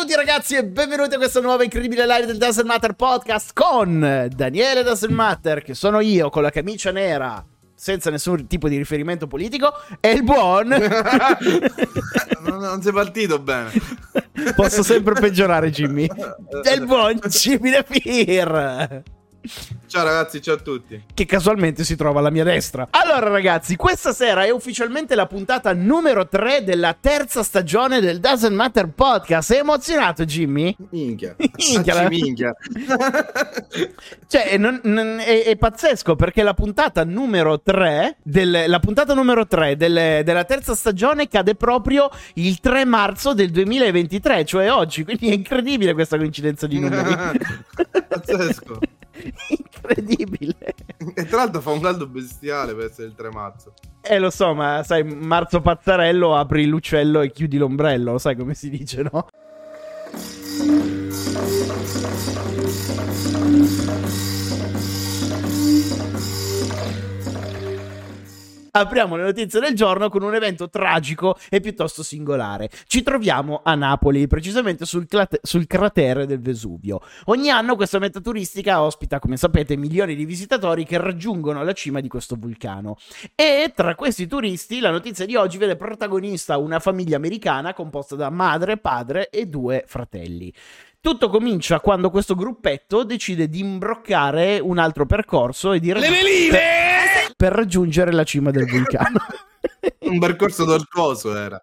tutti ragazzi e benvenuti a questa nuova incredibile live del Doesn't Matter podcast con Daniele Doesn't Matter, che sono io con la camicia nera, senza nessun tipo di riferimento politico, e il buon... non, non sei partito bene. Posso sempre peggiorare Jimmy. E il buon Jimmy De Fir. Ciao ragazzi, ciao a tutti. Che casualmente si trova alla mia destra. Allora ragazzi, questa sera è ufficialmente la puntata numero 3 della terza stagione del Doesn't Matter Podcast. Sei emozionato Jimmy? Minchia. Minchia. minchia. cioè, non, non, è, è, pazzesco perché la puntata numero 3, del, la puntata numero 3 del, della terza stagione cade proprio il 3 marzo del 2023, cioè oggi. Quindi è incredibile questa coincidenza di numeri. pazzesco. Incredibile. E tra l'altro fa un caldo bestiale per essere il 3 marzo. Eh, lo so, ma sai, marzo pazzarello, apri l'uccello e chiudi l'ombrello, lo sai come si dice, no? Apriamo le notizie del giorno con un evento tragico e piuttosto singolare. Ci troviamo a Napoli, precisamente sul, clate- sul, cratere del Vesuvio. Ogni anno questa meta turistica ospita, come sapete, milioni di visitatori che raggiungono la cima di questo vulcano. E tra questi turisti la notizia di oggi vede protagonista una famiglia americana composta da madre, padre e due fratelli. Tutto comincia quando questo gruppetto decide di imbroccare un altro percorso e di... Le veline! Per raggiungere la cima del vulcano. Un percorso tortuoso era.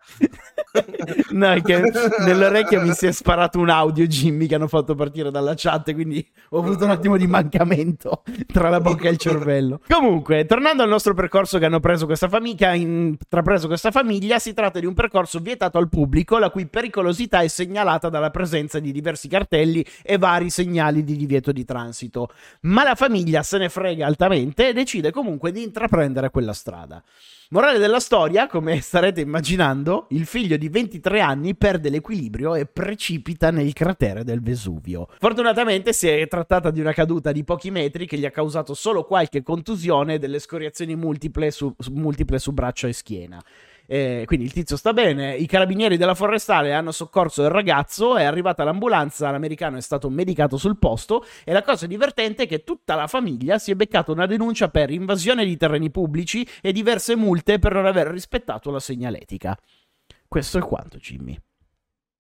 no, è che nell'orecchio mi si è sparato un audio Jimmy che hanno fatto partire dalla chat, quindi ho avuto un attimo di mancamento tra la bocca e il cervello. Comunque, tornando al nostro percorso che hanno preso questa famiglia, intrapreso questa famiglia, si tratta di un percorso vietato al pubblico, la cui pericolosità è segnalata dalla presenza di diversi cartelli e vari segnali di divieto di transito. Ma la famiglia se ne frega altamente e decide comunque di intraprendere quella strada. Morale della storia, come starete immaginando, il figlio di 23 anni perde l'equilibrio e precipita nel cratere del Vesuvio. Fortunatamente si è trattata di una caduta di pochi metri che gli ha causato solo qualche contusione e delle scoriazioni multiple su, multiple su braccia e schiena. Eh, quindi il tizio sta bene. I carabinieri della forestale hanno soccorso il ragazzo. È arrivata l'ambulanza. L'americano è stato medicato sul posto. E la cosa divertente è che tutta la famiglia si è beccata una denuncia per invasione di terreni pubblici e diverse multe per non aver rispettato la segnaletica. Questo è quanto, Jimmy.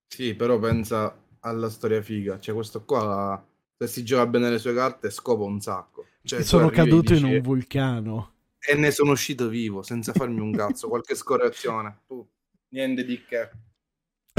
Sì, però pensa alla storia figa. Cioè, questo qua, se si gioca bene le sue carte, scopa un sacco. Cioè, sono caduto dici... in un vulcano e ne sono uscito vivo senza farmi un cazzo, qualche scorrezione. Uh, niente di che.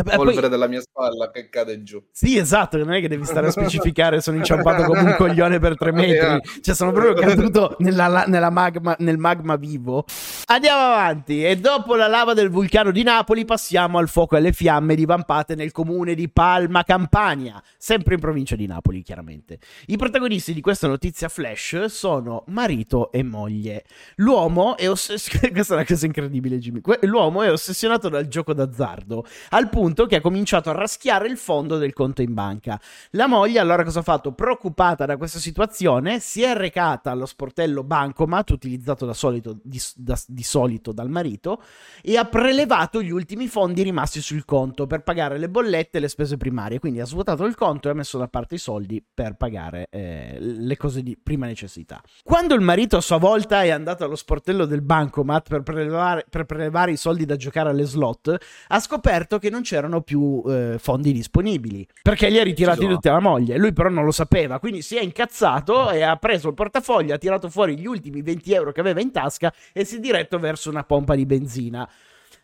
Beh, polvere poi... della mia spalla che cade giù. Sì, esatto, non è che devi stare a specificare sono inciampato come un coglione per tre metri. Cioè, sono proprio caduto nella, nella magma, nel magma vivo. Andiamo avanti. E dopo la lava del vulcano di Napoli passiamo al fuoco e alle fiamme divampate nel comune di Palma, Campania, sempre in provincia di Napoli, chiaramente. I protagonisti di questa notizia flash sono marito e moglie. L'uomo è ossessionato... questa è una cosa incredibile, Jimmy. L'uomo è ossessionato dal gioco d'azzardo, al punto punto che ha cominciato a raschiare il fondo del conto in banca. La moglie allora cosa ha fatto? Preoccupata da questa situazione, si è recata allo sportello Bancomat, utilizzato da solito, di, da, di solito dal marito, e ha prelevato gli ultimi fondi rimasti sul conto per pagare le bollette e le spese primarie. Quindi ha svuotato il conto e ha messo da parte i soldi per pagare eh, le cose di prima necessità. Quando il marito a sua volta è andato allo sportello del Bancomat per prelevare, per prelevare i soldi da giocare alle slot, ha scoperto che non c'era c'erano più eh, fondi disponibili perché li ha ritirati tutti alla moglie. Lui però non lo sapeva, quindi si è incazzato e ha preso il portafoglio, ha tirato fuori gli ultimi 20 euro che aveva in tasca e si è diretto verso una pompa di benzina.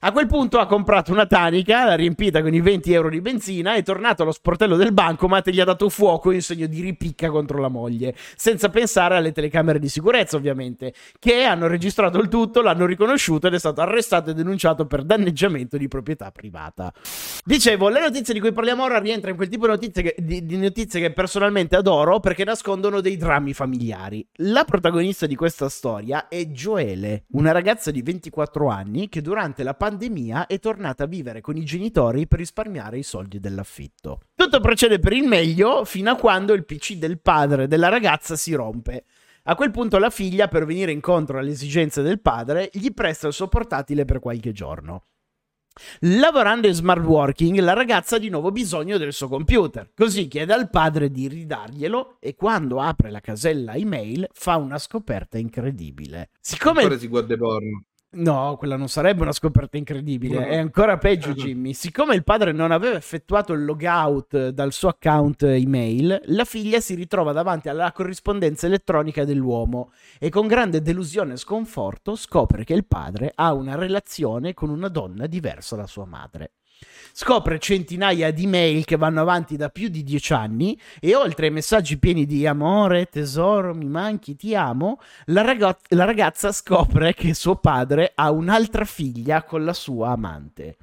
A quel punto ha comprato una tanica, l'ha riempita con i 20 euro di benzina, è tornato allo sportello del bancomat e gli ha dato fuoco in segno di ripicca contro la moglie, senza pensare alle telecamere di sicurezza ovviamente, che hanno registrato il tutto, l'hanno riconosciuto ed è stato arrestato e denunciato per danneggiamento di proprietà privata. Dicevo, le notizie di cui parliamo ora rientrano in quel tipo di notizie, che, di, di notizie che personalmente adoro perché nascondono dei drammi familiari. La protagonista di questa storia è Joele, una ragazza di 24 anni che durante la pandemia è tornata a vivere con i genitori per risparmiare i soldi dell'affitto. Tutto procede per il meglio fino a quando il PC del padre della ragazza si rompe. A quel punto la figlia, per venire incontro alle esigenze del padre, gli presta il suo portatile per qualche giorno. Lavorando in smart working, la ragazza ha di nuovo bisogno del suo computer, così chiede al padre di ridarglielo e quando apre la casella email fa una scoperta incredibile. Siccome... Ancora si guarda porno. No, quella non sarebbe una scoperta incredibile. No. È ancora peggio, Jimmy. Siccome il padre non aveva effettuato il logout dal suo account email, la figlia si ritrova davanti alla corrispondenza elettronica dell'uomo e con grande delusione e sconforto scopre che il padre ha una relazione con una donna diversa da sua madre. Scopre centinaia di mail che vanno avanti da più di dieci anni e oltre ai messaggi pieni di amore, tesoro, mi manchi, ti amo, la, ragaz- la ragazza scopre che suo padre ha un'altra figlia con la sua amante.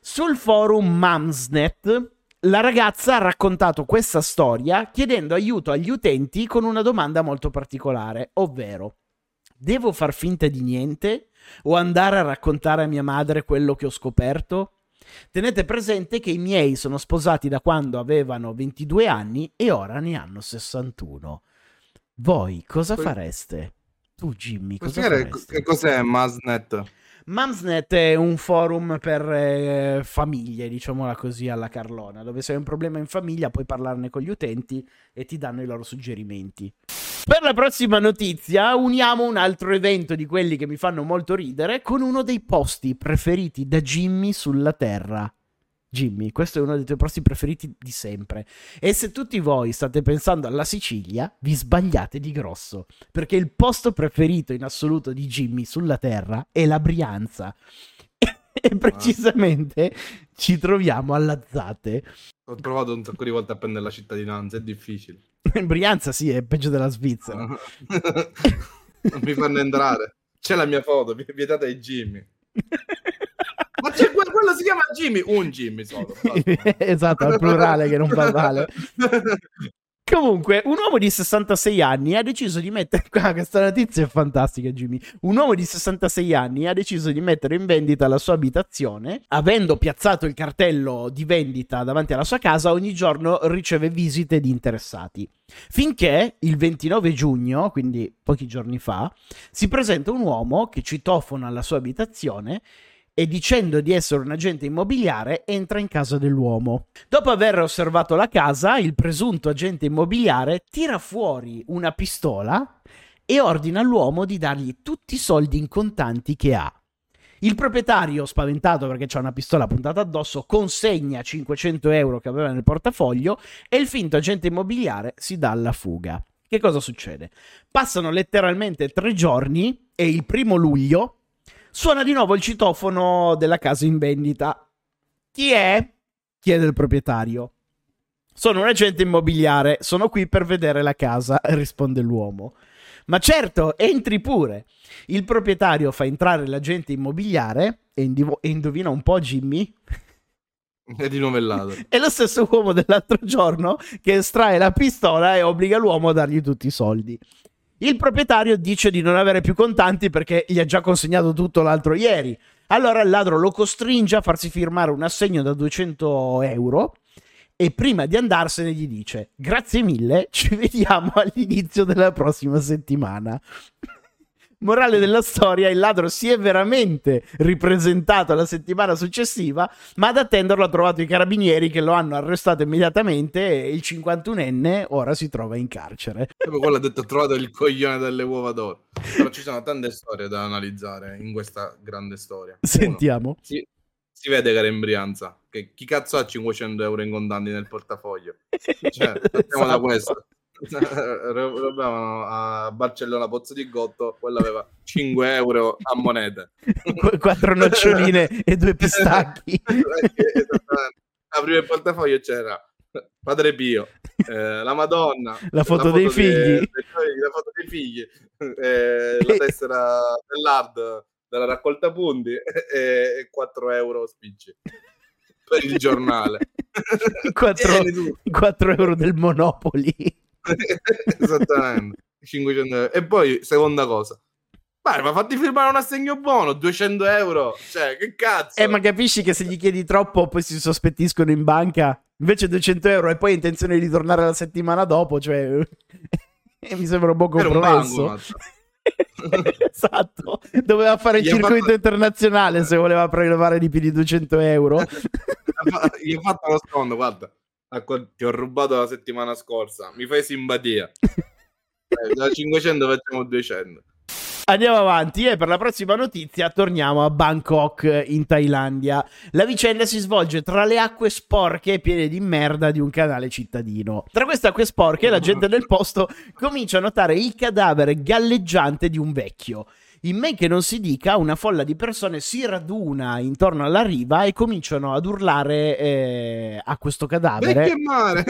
Sul forum Mamsnet la ragazza ha raccontato questa storia chiedendo aiuto agli utenti con una domanda molto particolare, ovvero devo far finta di niente o andare a raccontare a mia madre quello che ho scoperto? Tenete presente che i miei sono sposati da quando avevano 22 anni e ora ne hanno 61. Voi cosa fareste? Tu, Jimmy, cosa fareste? Che cos'è Masnet? Mumsnet è un forum per eh, famiglie, diciamola così, alla Carlona, dove se hai un problema in famiglia puoi parlarne con gli utenti e ti danno i loro suggerimenti. Per la prossima notizia uniamo un altro evento di quelli che mi fanno molto ridere con uno dei posti preferiti da Jimmy sulla Terra. Jimmy, questo è uno dei tuoi posti preferiti di sempre. E se tutti voi state pensando alla Sicilia, vi sbagliate di grosso, perché il posto preferito in assoluto di Jimmy sulla Terra è la Brianza. e precisamente ci troviamo alla Zate. Ho provato un sacco di volte a prendere la cittadinanza, è difficile. In Brianza sì, è peggio della Svizzera. non mi fanno entrare. C'è la mia foto, vietata ai Jimmy. Ma c'è quello si chiama Jimmy, un Jimmy solo. esatto, al plurale che non fa male. Comunque, un uomo di 66 anni ha deciso di mettere. Qua, questa notizia è fantastica, Jimmy. Un uomo di 66 anni ha deciso di mettere in vendita la sua abitazione. Avendo piazzato il cartello di vendita davanti alla sua casa, ogni giorno riceve visite di interessati. Finché il 29 giugno, quindi pochi giorni fa, si presenta un uomo che citofona alla sua abitazione e dicendo di essere un agente immobiliare entra in casa dell'uomo. Dopo aver osservato la casa, il presunto agente immobiliare tira fuori una pistola e ordina all'uomo di dargli tutti i soldi in contanti che ha. Il proprietario, spaventato perché c'ha una pistola puntata addosso, consegna 500 euro che aveva nel portafoglio e il finto agente immobiliare si dà alla fuga. Che cosa succede? Passano letteralmente tre giorni e il primo luglio Suona di nuovo il citofono della casa in vendita. Chi è? chiede il proprietario. Sono un agente immobiliare, sono qui per vedere la casa, risponde l'uomo. Ma certo, entri pure. Il proprietario fa entrare l'agente immobiliare e, indivo- e indovina un po' Jimmy. È di ladro. È lo stesso uomo dell'altro giorno che estrae la pistola e obbliga l'uomo a dargli tutti i soldi. Il proprietario dice di non avere più contanti perché gli ha già consegnato tutto l'altro ieri. Allora il ladro lo costringe a farsi firmare un assegno da 200 euro e prima di andarsene gli dice grazie mille, ci vediamo all'inizio della prossima settimana. Morale della storia, il ladro si è veramente ripresentato la settimana successiva, ma ad attenderlo ha trovato i carabinieri che lo hanno arrestato immediatamente e il 51enne ora si trova in carcere. Come quello ha detto, trovato il coglione delle uova d'oro. Però ci sono tante storie da analizzare in questa grande storia. Sentiamo. Uno, si, si, vede che era in Brianza, che chi cazzo ha 500 euro in contanti nel portafoglio? Cioè, partiamo da esatto. questo. Rovavano a Barcellona Pozzo di Gotto, quello aveva 5 euro a monete. Quattro noccioline e due pistacchi. Aprire il portafoglio c'era Padre Pio, eh, la Madonna, la foto, la foto dei figli, de, la foto dei figli, eh, la tessera dell'hard della raccolta punti e, e 4 euro spicci per il giornale. 4, 4 euro del Monopoli. Esattamente. 500 euro. E poi, seconda cosa. Ma, ma fatti firmare un assegno buono, 200 euro. Cioè, che cazzo? Eh, ma capisci che se gli chiedi troppo poi si sospettiscono in banca? Invece 200 euro e poi intenzione di tornare la settimana dopo, cioè... mi sembra un po' compromesso. esatto, doveva fare il Gli ha circuito fatto- internazionale se voleva prelevare di più di 200 euro. Gli ho fatto lo sfondo, guarda. Ecco, ti ho rubato la settimana scorsa. Mi fai simpatia. Eh, da 500 facciamo 200. Andiamo avanti e per la prossima notizia torniamo a Bangkok in Thailandia. La vicenda si svolge tra le acque sporche e piene di merda di un canale cittadino. Tra queste acque sporche la gente del posto comincia a notare il cadavere galleggiante di un vecchio. In men che non si dica, una folla di persone si raduna intorno alla riva e cominciano ad urlare eh, a questo cadavere. Vecchio e mare.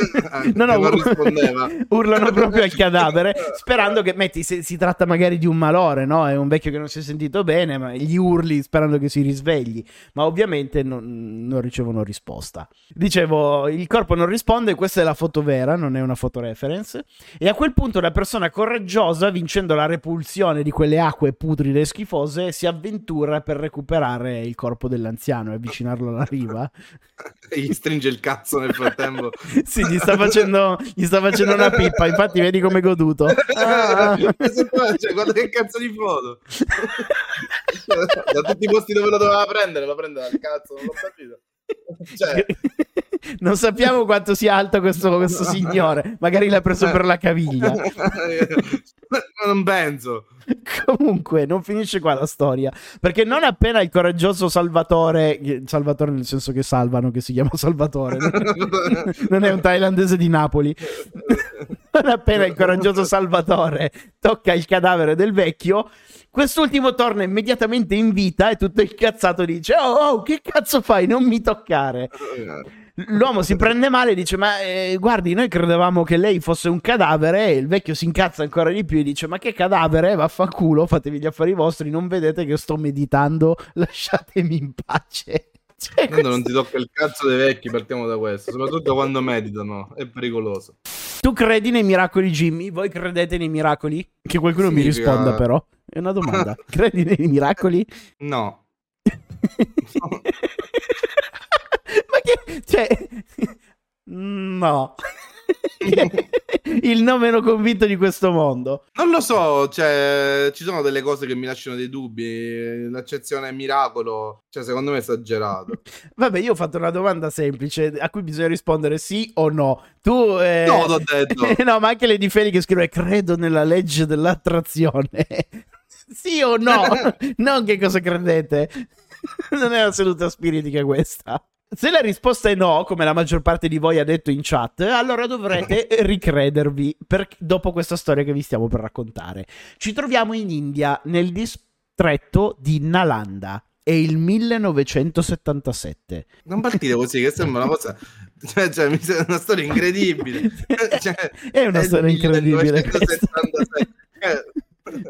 No, no, non rispondeva. urlano proprio al cadavere, sperando che, metti, se si tratta magari di un malore, no? È un vecchio che non si è sentito bene, ma gli urli sperando che si risvegli, ma ovviamente non, non ricevono risposta. Dicevo, il corpo non risponde, questa è la foto vera, non è una foto reference, e a quel punto una persona coraggiosa, vincendo la repulsione di quelle acque putride e schifose, si avventura per recuperare il corpo dell'anziano e avvicinarlo alla riva. E gli stringe il cazzo nel frattempo. Sì, gli sta facendo, gli sta facendo una pippa, infatti vedi come goduto. Ah. Cioè, guarda che cazzo di foto. da tutti i posti dove lo doveva prendere, lo prende dal cazzo, non l'ho capito. Cioè, Non sappiamo quanto sia alto questo, questo signore, magari l'ha preso per la caviglia. Non penso. Comunque, non finisce qua la storia. Perché non appena il coraggioso Salvatore, Salvatore nel senso che salvano, che si chiama Salvatore, non è un thailandese di Napoli. Non appena il coraggioso Salvatore tocca il cadavere del vecchio, quest'ultimo torna immediatamente in vita e tutto incazzato dice: Oh, oh, che cazzo fai? Non mi toccare. L'uomo si prende male e dice: Ma eh, guardi, noi credevamo che lei fosse un cadavere. E il vecchio si incazza ancora di più e dice: Ma che cadavere? Vaffanculo, fatevi gli affari vostri. Non vedete che sto meditando? Lasciatemi in pace. Cioè, Quando non questo- ti tocca il cazzo dei vecchi, partiamo da questo. Soprattutto quando meditano, è pericoloso. Tu credi nei miracoli, Jimmy? Voi credete nei miracoli? Che qualcuno mi Significa- risponda, però. È una domanda. credi nei miracoli? No, che... Cioè... No. Il no meno convinto di questo mondo. non lo so. Cioè, ci sono delle cose che mi lasciano dei dubbi. L'accezione miracolo, cioè, secondo me è esagerato. Vabbè, io ho fatto una domanda semplice a cui bisogna rispondere sì o no. Tu... eh, No, t'ho detto. no, ma anche Lady Feli che scrive credo nella legge dell'attrazione. sì o no? non che cosa credete. non è una seduta spiritica questa. Se la risposta è no, come la maggior parte di voi ha detto in chat, allora dovrete ricredervi per- dopo questa storia che vi stiamo per raccontare. Ci troviamo in India, nel distretto di Nalanda. È il 1977. Non partire così, che sembra una cosa. Cioè, cioè, mi sembra una storia incredibile. Cioè, È una il storia incredibile 1977.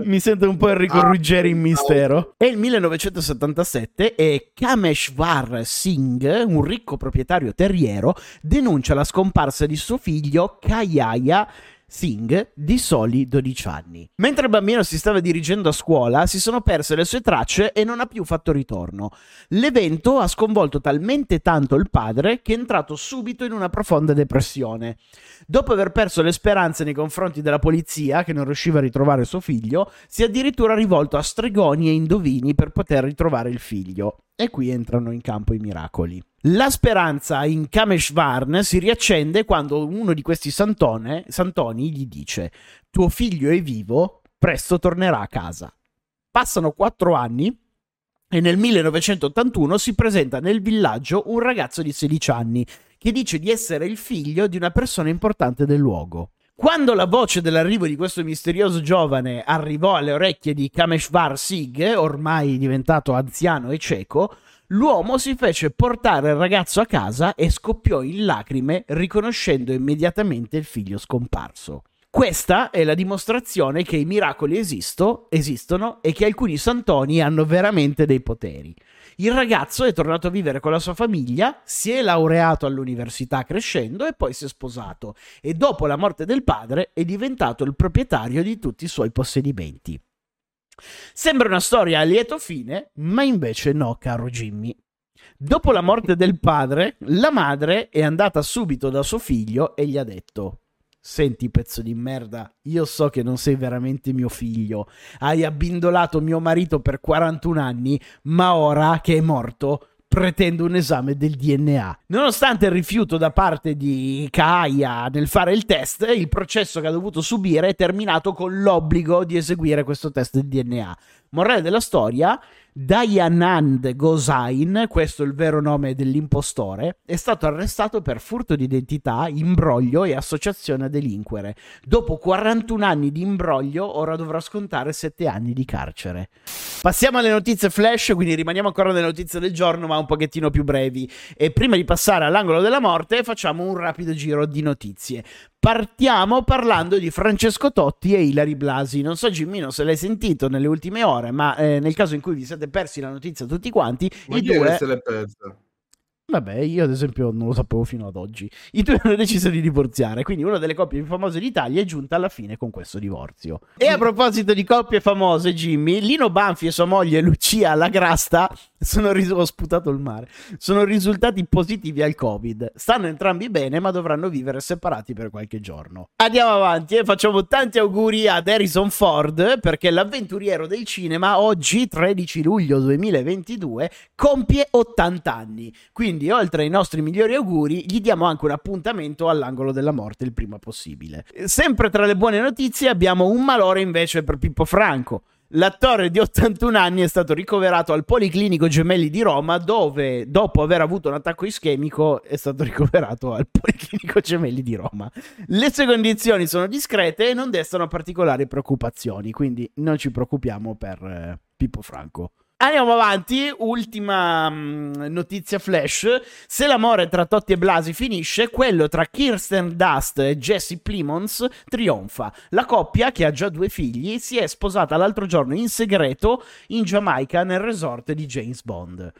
Mi sento un po' Enrico Ah, Ruggeri in mistero. È il 1977 e Kameshwar Singh, un ricco proprietario terriero, denuncia la scomparsa di suo figlio Kayaya Singh di soli 12 anni. Mentre il bambino si stava dirigendo a scuola, si sono perse le sue tracce e non ha più fatto ritorno. L'evento ha sconvolto talmente tanto il padre che è entrato subito in una profonda depressione. Dopo aver perso le speranze nei confronti della polizia, che non riusciva a ritrovare suo figlio, si è addirittura rivolto a stregoni e indovini per poter ritrovare il figlio. E qui entrano in campo i miracoli. La speranza in Kameshvarn si riaccende quando uno di questi santone, santoni gli dice: Tuo figlio è vivo, presto tornerà a casa. Passano quattro anni e nel 1981 si presenta nel villaggio un ragazzo di 16 anni che dice di essere il figlio di una persona importante del luogo. Quando la voce dell'arrivo di questo misterioso giovane arrivò alle orecchie di Kameshvar Singh, ormai diventato anziano e cieco, l'uomo si fece portare il ragazzo a casa e scoppiò in lacrime riconoscendo immediatamente il figlio scomparso. Questa è la dimostrazione che i miracoli esisto, esistono e che alcuni santoni hanno veramente dei poteri. Il ragazzo è tornato a vivere con la sua famiglia, si è laureato all'università crescendo e poi si è sposato e dopo la morte del padre è diventato il proprietario di tutti i suoi possedimenti. Sembra una storia a lieto fine, ma invece no, caro Jimmy. Dopo la morte del padre, la madre è andata subito da suo figlio e gli ha detto: Senti, pezzo di merda, io so che non sei veramente mio figlio. Hai abbindolato mio marito per 41 anni, ma ora che è morto, pretendo un esame del DNA. Nonostante il rifiuto da parte di Kaya nel fare il test, il processo che ha dovuto subire è terminato con l'obbligo di eseguire questo test del DNA. Morale della storia, Dayanand Gosain, questo è il vero nome dell'impostore, è stato arrestato per furto di identità, imbroglio e associazione a delinquere. Dopo 41 anni di imbroglio, ora dovrà scontare 7 anni di carcere. Passiamo alle notizie flash, quindi rimaniamo ancora nelle notizie del giorno, ma un pochettino più brevi. E prima di passare all'angolo della morte, facciamo un rapido giro di notizie. Partiamo parlando di Francesco Totti e Ilari Blasi. Non so, Gimmino, se l'hai sentito nelle ultime ore, ma eh, nel caso in cui vi siete persi la notizia tutti quanti, Ma i due. se l'è persa? Vabbè, io ad esempio non lo sapevo fino ad oggi. I due hanno deciso di divorziare, quindi una delle coppie più famose d'Italia è giunta alla fine con questo divorzio. E a proposito di coppie famose, Jimmy, Lino Banfi e sua moglie Lucia Lagrasta sono ris- ho sputato il mare. Sono risultati positivi al Covid. Stanno entrambi bene, ma dovranno vivere separati per qualche giorno. Andiamo avanti e facciamo tanti auguri ad Harrison Ford perché l'avventuriero del cinema oggi 13 luglio 2022 compie 80 anni. Quindi, oltre ai nostri migliori auguri, gli diamo anche un appuntamento all'angolo della morte il prima possibile. Sempre tra le buone notizie abbiamo un malore invece per Pippo Franco. L'attore di 81 anni è stato ricoverato al Policlinico Gemelli di Roma, dove dopo aver avuto un attacco ischemico è stato ricoverato al Policlinico Gemelli di Roma. Le sue condizioni sono discrete e non destano particolari preoccupazioni, quindi non ci preoccupiamo per eh, Pippo Franco. Andiamo avanti, ultima mh, notizia flash. Se l'amore tra Totti e Blasi finisce, quello tra Kirsten Dust e Jesse Plimons trionfa. La coppia, che ha già due figli, si è sposata l'altro giorno in segreto in Giamaica nel resort di James Bond.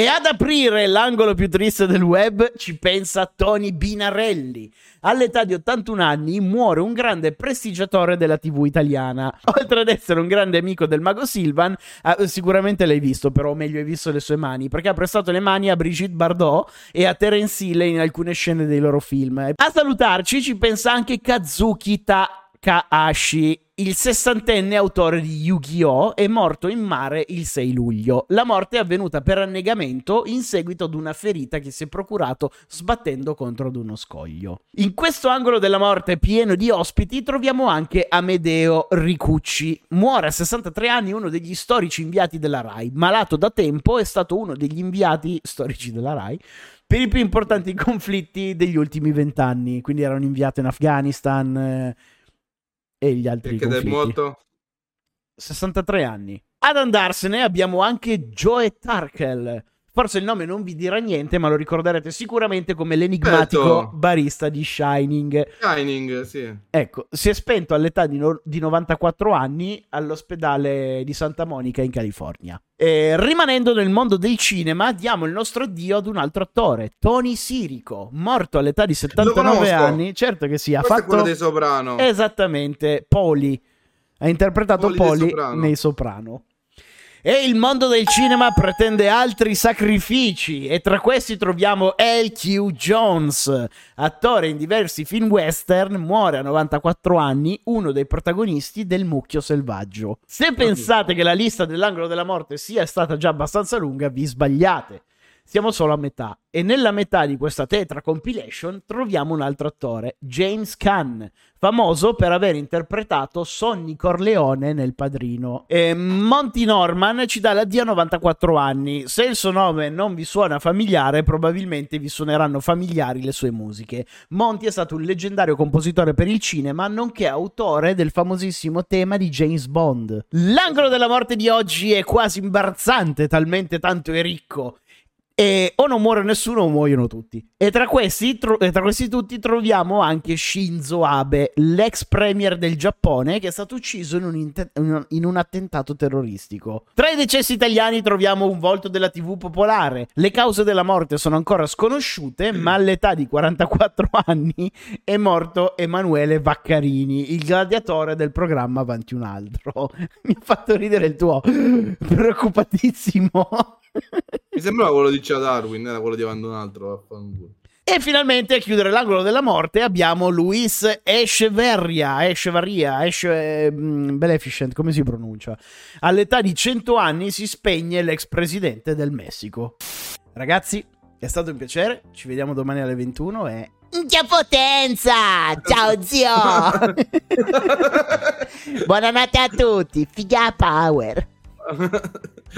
E ad aprire l'angolo più triste del web ci pensa Tony Binarelli. All'età di 81 anni muore un grande prestigiatore della TV italiana. Oltre ad essere un grande amico del mago Silvan, eh, sicuramente l'hai visto, però meglio hai visto le sue mani, perché ha prestato le mani a Brigitte Bardot e a Terence Hill in alcune scene dei loro film. A salutarci ci pensa anche Kazuki Takahashi, il sessantenne autore di Yu-Gi-Oh! è morto in mare il 6 luglio. La morte è avvenuta per annegamento in seguito ad una ferita che si è procurato sbattendo contro ad uno scoglio. In questo angolo della morte pieno di ospiti troviamo anche Amedeo Ricucci. Muore a 63 anni uno degli storici inviati della RAI. Malato da tempo è stato uno degli inviati storici della RAI per i più importanti conflitti degli ultimi vent'anni. Quindi era un inviato in Afghanistan eh, e gli altri Perché del conflitti. molto? 63 anni. Ad andarsene abbiamo anche Joe Tarkel. Forse il nome non vi dirà niente, ma lo ricorderete sicuramente come l'enigmatico Certo. barista di Shining. Shining, sì. Ecco, si è spento all'età di, no- di 94 anni all'ospedale di Santa Monica in California. E rimanendo nel mondo del cinema, diamo il nostro addio ad un altro attore, Tony Sirico, morto all'età di 79 conosco. anni. Certo che sì, ha Questo è quello fatto dei Soprano. esattamente Poli. Ha interpretato Poli Poli Soprano. nei Soprano. E il mondo del cinema pretende altri sacrifici e tra questi troviamo L.Q. Jones, attore in diversi film western, muore a 94 anni, uno dei protagonisti del Mucchio Selvaggio. Se pensate che la lista dell'angolo della morte sia stata già abbastanza lunga, vi sbagliate. Siamo solo a metà e nella metà di questa tetra compilation troviamo un altro attore, James Caan, famoso per aver interpretato Sonny Corleone nel Padrino. E Monty Norman ci dà l'addio a 94 anni. Se il suo nome non vi suona familiare, probabilmente vi suoneranno familiari le sue musiche. Monty è stato un leggendario compositore per il cinema, nonché autore del famosissimo tema di James Bond. L'angolo della morte di oggi è quasi imbarazzante, talmente tanto è ricco. E o non muore nessuno o muoiono tutti. E tra questi, tro- e tra questi tutti troviamo anche Shinzo Abe, l'ex premier del Giappone, che è stato ucciso in un, inte- in un attentato terroristico. Tra i decessi italiani troviamo un volto della TV popolare. Le cause della morte sono ancora sconosciute, ma all'età di 44 anni è morto Emanuele Vaccarini, il gladiatore del programma Avanti un altro. Mi ha fatto ridere il tuo preoccupatissimo. Mi sembrava quello di Darwin, era quello di un altro. E finalmente a chiudere l'angolo della morte abbiamo Luis Echeverria, Echevarria, Esche, mm, Beneficent, come si pronuncia? All'età di 100 anni si spegne l'ex presidente del Messico. Ragazzi, è stato un piacere, ci vediamo domani alle 21 e... Che potenza! Ciao zio! Buonanotte a tutti, figa power!